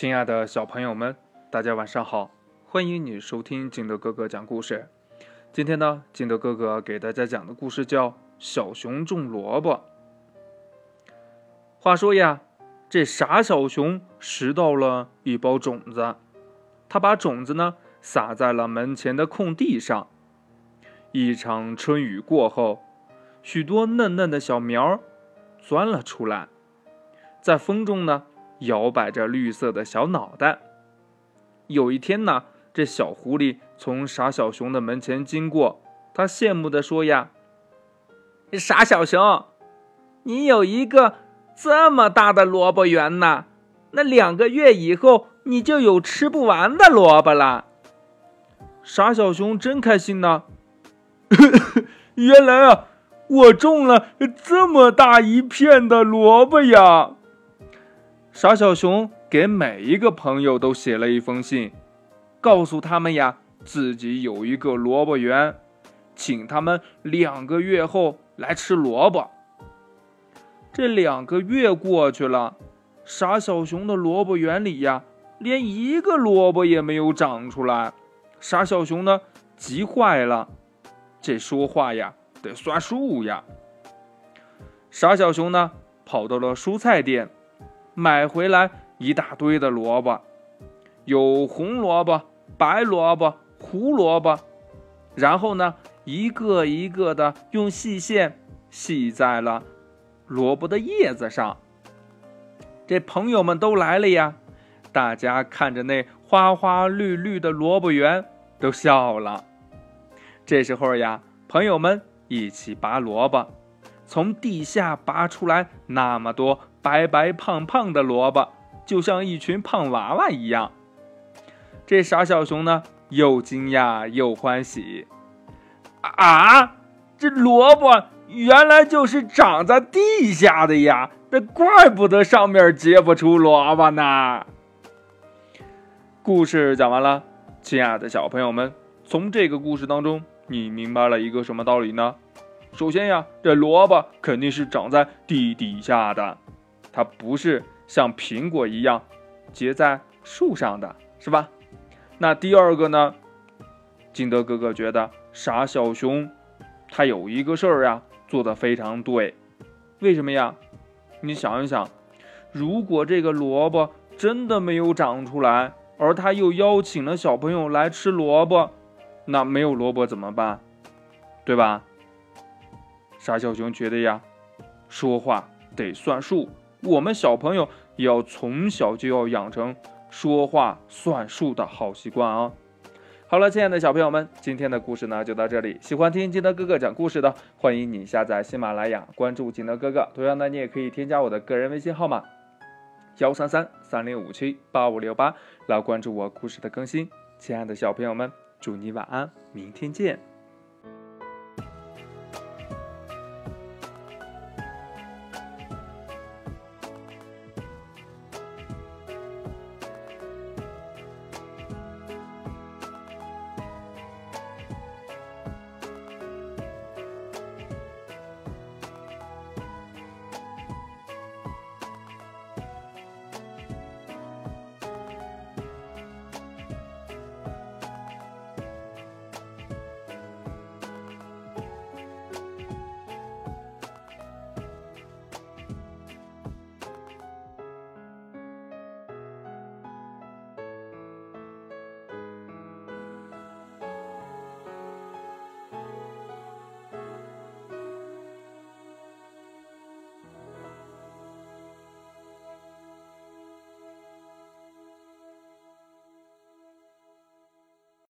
亲爱的小朋友们，大家晚上好！欢迎你收听金德哥哥讲故事。今天呢，金德哥哥给大家讲的故事叫《小熊种萝卜》。话说呀，这傻小熊拾到了一包种子，他把种子呢撒在了门前的空地上。一场春雨过后，许多嫩嫩的小苗钻了出来，在风中呢。摇摆着绿色的小脑袋。有一天呢，这小狐狸从傻小熊的门前经过，他羡慕地说：“呀，傻小熊，你有一个这么大的萝卜园呢，那两个月以后你就有吃不完的萝卜了。”傻小熊真开心呢，原来啊，我种了这么大一片的萝卜呀！傻小熊给每一个朋友都写了一封信，告诉他们呀，自己有一个萝卜园，请他们两个月后来吃萝卜。这两个月过去了，傻小熊的萝卜园里呀，连一个萝卜也没有长出来。傻小熊呢，急坏了，这说话呀得算数呀。傻小熊呢，跑到了蔬菜店。买回来一大堆的萝卜，有红萝卜、白萝卜、胡萝卜，然后呢，一个一个的用细线系在了萝卜的叶子上。这朋友们都来了呀，大家看着那花花绿绿的萝卜园都笑了。这时候呀，朋友们一起拔萝卜，从地下拔出来那么多。白白胖胖的萝卜，就像一群胖娃娃一样。这傻小熊呢，又惊讶又欢喜。啊，这萝卜原来就是长在地下的呀！那怪不得上面结不出萝卜呢。故事讲完了，亲爱的小朋友们，从这个故事当中，你明白了一个什么道理呢？首先呀，这萝卜肯定是长在地底下的。它不是像苹果一样结在树上的，是吧？那第二个呢？金德哥哥觉得傻小熊他有一个事儿呀，做的非常对。为什么呀？你想一想，如果这个萝卜真的没有长出来，而他又邀请了小朋友来吃萝卜，那没有萝卜怎么办？对吧？傻小熊觉得呀，说话得算数。我们小朋友也要从小就要养成说话算数的好习惯啊！好了，亲爱的小朋友们，今天的故事呢就到这里。喜欢听金德哥哥讲故事的，欢迎你下载喜马拉雅，关注金德哥哥。同样呢，你也可以添加我的个人微信号码幺三三三零五七八五六八来关注我故事的更新。亲爱的小朋友们，祝你晚安，明天见。